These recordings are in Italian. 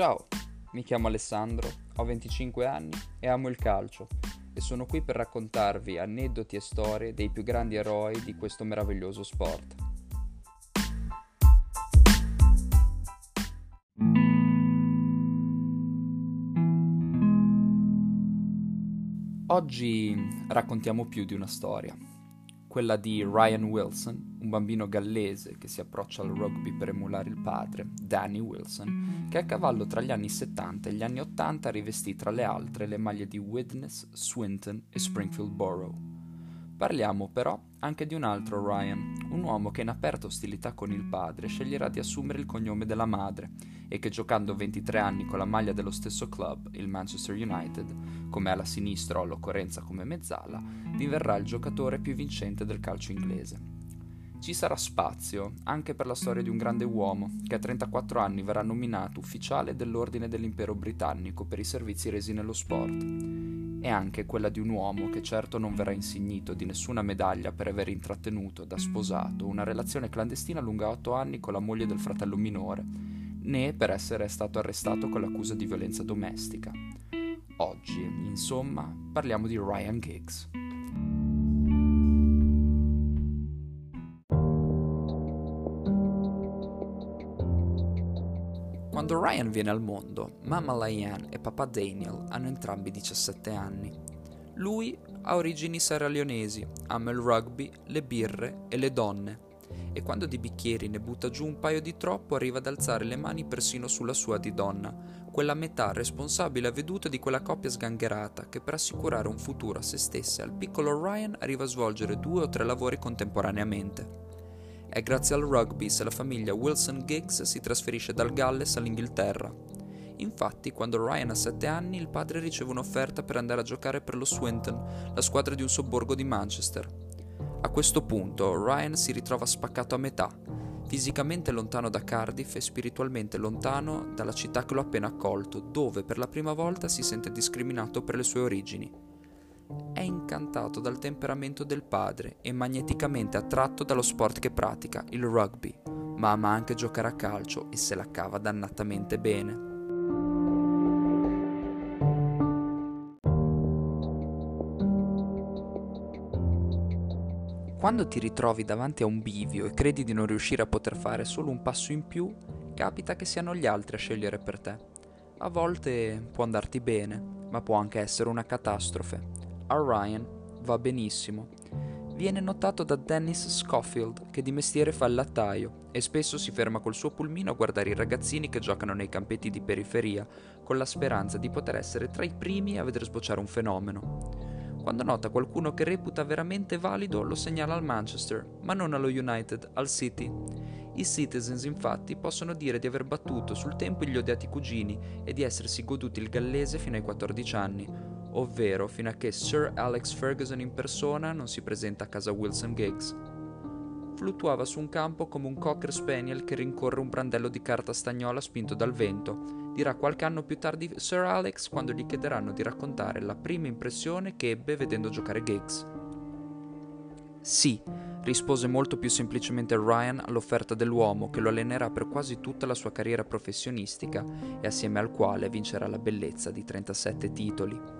Ciao, mi chiamo Alessandro, ho 25 anni e amo il calcio e sono qui per raccontarvi aneddoti e storie dei più grandi eroi di questo meraviglioso sport. Oggi raccontiamo più di una storia quella di Ryan Wilson, un bambino gallese che si approccia al rugby per emulare il padre, Danny Wilson, che a cavallo tra gli anni 70 e gli anni 80 rivestì tra le altre le maglie di Widnes, Swinton e Springfield Borough. Parliamo però anche di un altro Ryan, un uomo che in aperta ostilità con il padre sceglierà di assumere il cognome della madre e che giocando 23 anni con la maglia dello stesso club, il Manchester United, come alla sinistra o all'occorrenza come mezzala, diverrà il giocatore più vincente del calcio inglese. Ci sarà spazio anche per la storia di un grande uomo che a 34 anni verrà nominato ufficiale dell'Ordine dell'Impero Britannico per i servizi resi nello sport e anche quella di un uomo che certo non verrà insignito di nessuna medaglia per aver intrattenuto da sposato una relazione clandestina lunga otto anni con la moglie del fratello minore, né per essere stato arrestato con l'accusa di violenza domestica. Oggi, insomma, parliamo di Ryan Giggs. Quando Ryan viene al mondo, mamma Lyanne e papà Daniel hanno entrambi 17 anni. Lui ha origini serraleonesi, ama il rugby, le birre e le donne. E quando di bicchieri ne butta giù un paio di troppo arriva ad alzare le mani persino sulla sua di donna, quella metà responsabile a veduta di quella coppia sgangherata che per assicurare un futuro a se stessa e al piccolo Ryan arriva a svolgere due o tre lavori contemporaneamente. È grazie al rugby se la famiglia Wilson Giggs si trasferisce dal Galles all'Inghilterra. Infatti, quando Ryan ha 7 anni, il padre riceve un'offerta per andare a giocare per lo Swinton, la squadra di un sobborgo di Manchester. A questo punto, Ryan si ritrova spaccato a metà, fisicamente lontano da Cardiff e spiritualmente lontano dalla città che lo ha appena accolto, dove per la prima volta si sente discriminato per le sue origini è incantato dal temperamento del padre e magneticamente attratto dallo sport che pratica, il rugby, ma ama anche giocare a calcio e se la cava dannatamente bene. Quando ti ritrovi davanti a un bivio e credi di non riuscire a poter fare solo un passo in più, capita che siano gli altri a scegliere per te. A volte può andarti bene, ma può anche essere una catastrofe Ryan va benissimo. Viene notato da Dennis Schofield, che di mestiere fa il lattaio, e spesso si ferma col suo pulmino a guardare i ragazzini che giocano nei campetti di periferia, con la speranza di poter essere tra i primi a vedere sbocciare un fenomeno. Quando nota qualcuno che reputa veramente valido, lo segnala al Manchester, ma non allo United, al City. I Citizens infatti possono dire di aver battuto sul tempo gli odiati cugini e di essersi goduti il gallese fino ai 14 anni, ovvero fino a che Sir Alex Ferguson in persona non si presenta a casa Wilson Giggs. Fluttuava su un campo come un cocker spaniel che rincorre un brandello di carta stagnola spinto dal vento. Dirà qualche anno più tardi Sir Alex quando gli chiederanno di raccontare la prima impressione che ebbe vedendo giocare Giggs. Sì, rispose molto più semplicemente Ryan all'offerta dell'uomo che lo allenerà per quasi tutta la sua carriera professionistica e assieme al quale vincerà la bellezza di 37 titoli.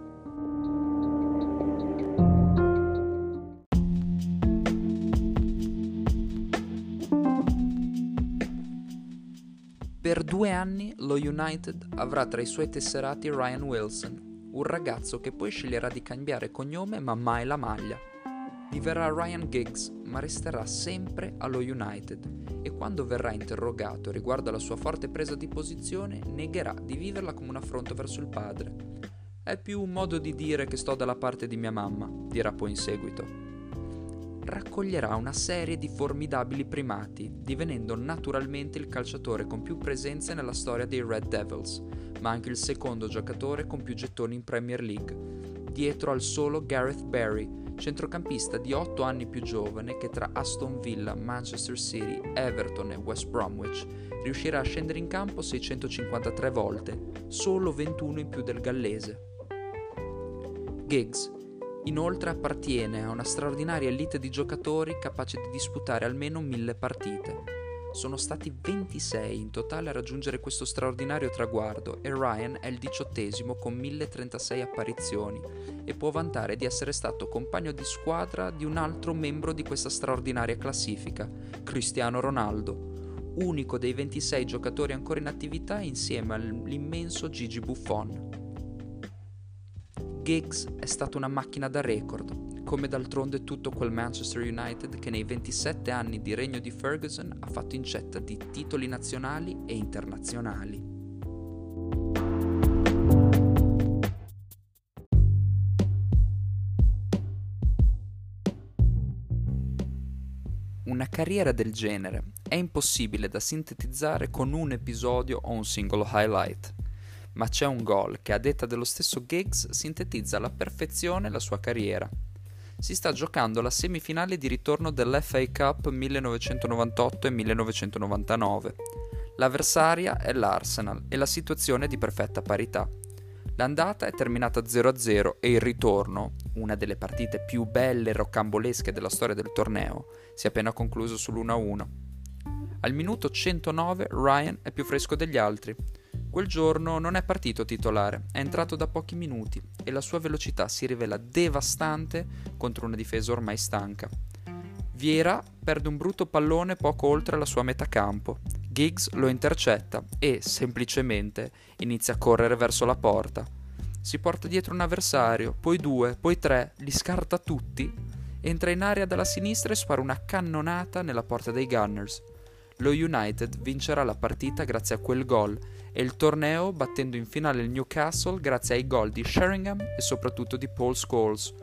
Per due anni lo United avrà tra i suoi tesserati Ryan Wilson, un ragazzo che poi sceglierà di cambiare cognome ma mai la maglia. Diverrà Ryan Giggs, ma resterà sempre allo United e quando verrà interrogato riguardo alla sua forte presa di posizione negherà di viverla come un affronto verso il padre. È più un modo di dire che sto dalla parte di mia mamma, dirà poi in seguito raccoglierà una serie di formidabili primati, divenendo naturalmente il calciatore con più presenze nella storia dei Red Devils, ma anche il secondo giocatore con più gettoni in Premier League, dietro al solo Gareth Barry, centrocampista di 8 anni più giovane che tra Aston Villa, Manchester City, Everton e West Bromwich riuscirà a scendere in campo 653 volte, solo 21 in più del gallese. Giggs Inoltre appartiene a una straordinaria elite di giocatori capaci di disputare almeno mille partite. Sono stati 26 in totale a raggiungere questo straordinario traguardo e Ryan è il diciottesimo con 1036 apparizioni e può vantare di essere stato compagno di squadra di un altro membro di questa straordinaria classifica, Cristiano Ronaldo, unico dei 26 giocatori ancora in attività insieme all'immenso Gigi Buffon. Giggs è stata una macchina da record, come d'altronde tutto quel Manchester United che nei 27 anni di regno di Ferguson ha fatto incetta di titoli nazionali e internazionali. Una carriera del genere è impossibile da sintetizzare con un episodio o un singolo highlight ma c'è un gol che a detta dello stesso Giggs sintetizza alla perfezione la sua carriera. Si sta giocando la semifinale di ritorno dell'FA Cup 1998 e 1999. L'avversaria è l'Arsenal e la situazione è di perfetta parità. L'andata è terminata 0-0 e il ritorno, una delle partite più belle e roccambolesche della storia del torneo, si è appena concluso sull'1-1. Al minuto 109 Ryan è più fresco degli altri, Quel giorno non è partito titolare, è entrato da pochi minuti e la sua velocità si rivela devastante contro una difesa ormai stanca. Viera perde un brutto pallone poco oltre la sua metà campo. Giggs lo intercetta e, semplicemente, inizia a correre verso la porta. Si porta dietro un avversario, poi due, poi tre, li scarta tutti, entra in aria dalla sinistra e spara una cannonata nella porta dei Gunners. Lo United vincerà la partita grazie a quel gol e il torneo battendo in finale il Newcastle grazie ai gol di Sheringham e soprattutto di Paul Scholes,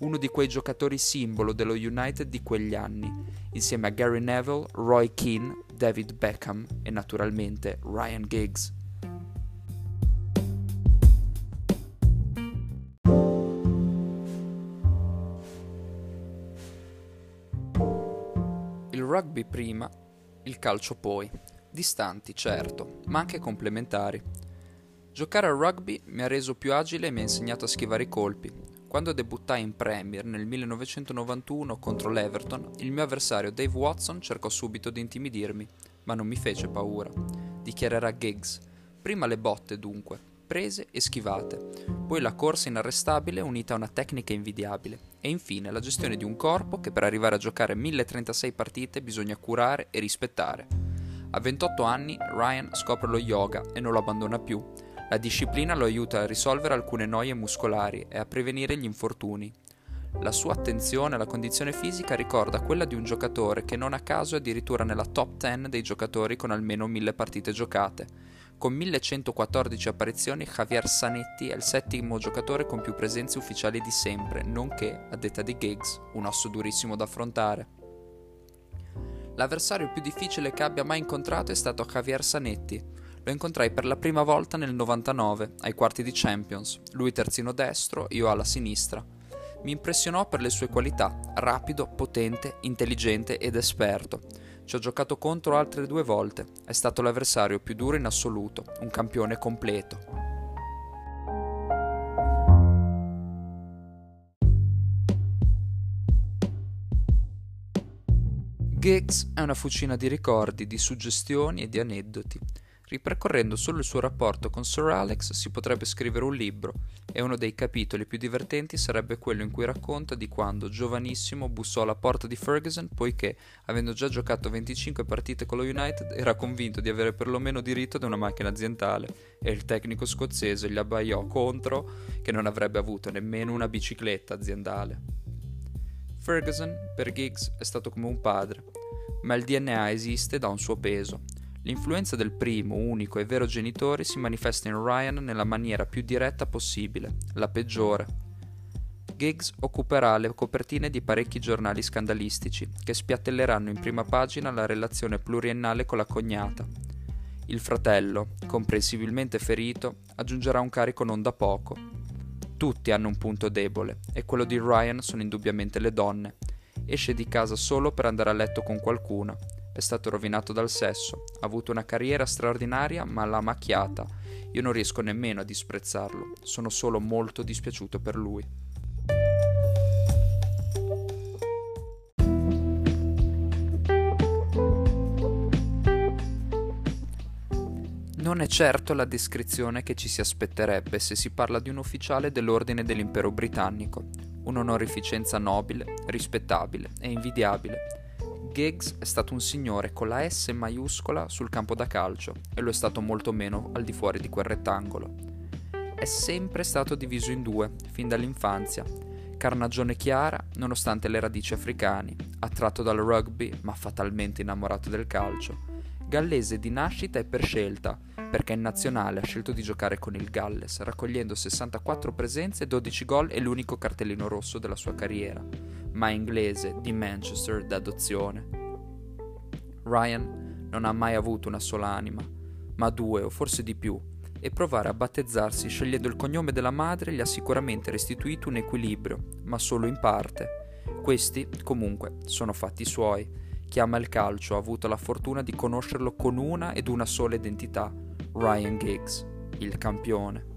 uno di quei giocatori simbolo dello United di quegli anni, insieme a Gary Neville, Roy Keane, David Beckham e naturalmente Ryan Giggs. Il rugby prima, il calcio poi distanti, certo, ma anche complementari. Giocare al rugby mi ha reso più agile e mi ha insegnato a schivare i colpi. Quando debuttai in Premier nel 1991 contro l'Everton, il mio avversario Dave Watson cercò subito di intimidirmi, ma non mi fece paura. Dichiarerà Giggs. Prima le botte, dunque, prese e schivate, poi la corsa inarrestabile unita a una tecnica invidiabile, e infine la gestione di un corpo che per arrivare a giocare 1036 partite bisogna curare e rispettare. A 28 anni Ryan scopre lo yoga e non lo abbandona più. La disciplina lo aiuta a risolvere alcune noie muscolari e a prevenire gli infortuni. La sua attenzione alla condizione fisica ricorda quella di un giocatore che non a caso è addirittura nella top 10 dei giocatori con almeno 1000 partite giocate. Con 1114 apparizioni, Javier Sanetti è il settimo giocatore con più presenze ufficiali di sempre, nonché, a detta di Giggs, un osso durissimo da affrontare. L'avversario più difficile che abbia mai incontrato è stato Javier Sanetti. Lo incontrai per la prima volta nel 99, ai quarti di Champions, lui terzino destro, io alla sinistra. Mi impressionò per le sue qualità, rapido, potente, intelligente ed esperto. Ci ho giocato contro altre due volte, è stato l'avversario più duro in assoluto, un campione completo. Giggs è una fucina di ricordi, di suggestioni e di aneddoti. Ripercorrendo solo il suo rapporto con Sir Alex si potrebbe scrivere un libro e uno dei capitoli più divertenti sarebbe quello in cui racconta di quando, giovanissimo, bussò alla porta di Ferguson poiché, avendo già giocato 25 partite con lo United, era convinto di avere perlomeno diritto ad una macchina aziendale e il tecnico scozzese gli abbaiò contro che non avrebbe avuto nemmeno una bicicletta aziendale. Ferguson, per Giggs, è stato come un padre, ma il DNA esiste da un suo peso. L'influenza del primo, unico e vero genitore si manifesta in Ryan nella maniera più diretta possibile, la peggiore. Giggs occuperà le copertine di parecchi giornali scandalistici, che spiattelleranno in prima pagina la relazione pluriennale con la cognata. Il fratello, comprensibilmente ferito, aggiungerà un carico non da poco, tutti hanno un punto debole e quello di Ryan sono indubbiamente le donne. Esce di casa solo per andare a letto con qualcuno. È stato rovinato dal sesso, ha avuto una carriera straordinaria ma l'ha macchiata. Io non riesco nemmeno a disprezzarlo, sono solo molto dispiaciuto per lui. Certo la descrizione che ci si aspetterebbe se si parla di un ufficiale dell'ordine dell'impero britannico, un'onorificenza nobile, rispettabile e invidiabile. Giggs è stato un signore con la S maiuscola sul campo da calcio e lo è stato molto meno al di fuori di quel rettangolo. È sempre stato diviso in due, fin dall'infanzia. Carnagione chiara, nonostante le radici africane, attratto dal rugby ma fatalmente innamorato del calcio. Gallese di nascita e per scelta, perché in nazionale ha scelto di giocare con il Galles, raccogliendo 64 presenze, 12 gol e l'unico cartellino rosso della sua carriera, ma inglese di Manchester d'adozione. Ryan non ha mai avuto una sola anima, ma due o forse di più, e provare a battezzarsi scegliendo il cognome della madre gli ha sicuramente restituito un equilibrio, ma solo in parte. Questi, comunque, sono fatti suoi. Chi ama il calcio ha avuto la fortuna di conoscerlo con una ed una sola identità, Ryan Giggs, il campione.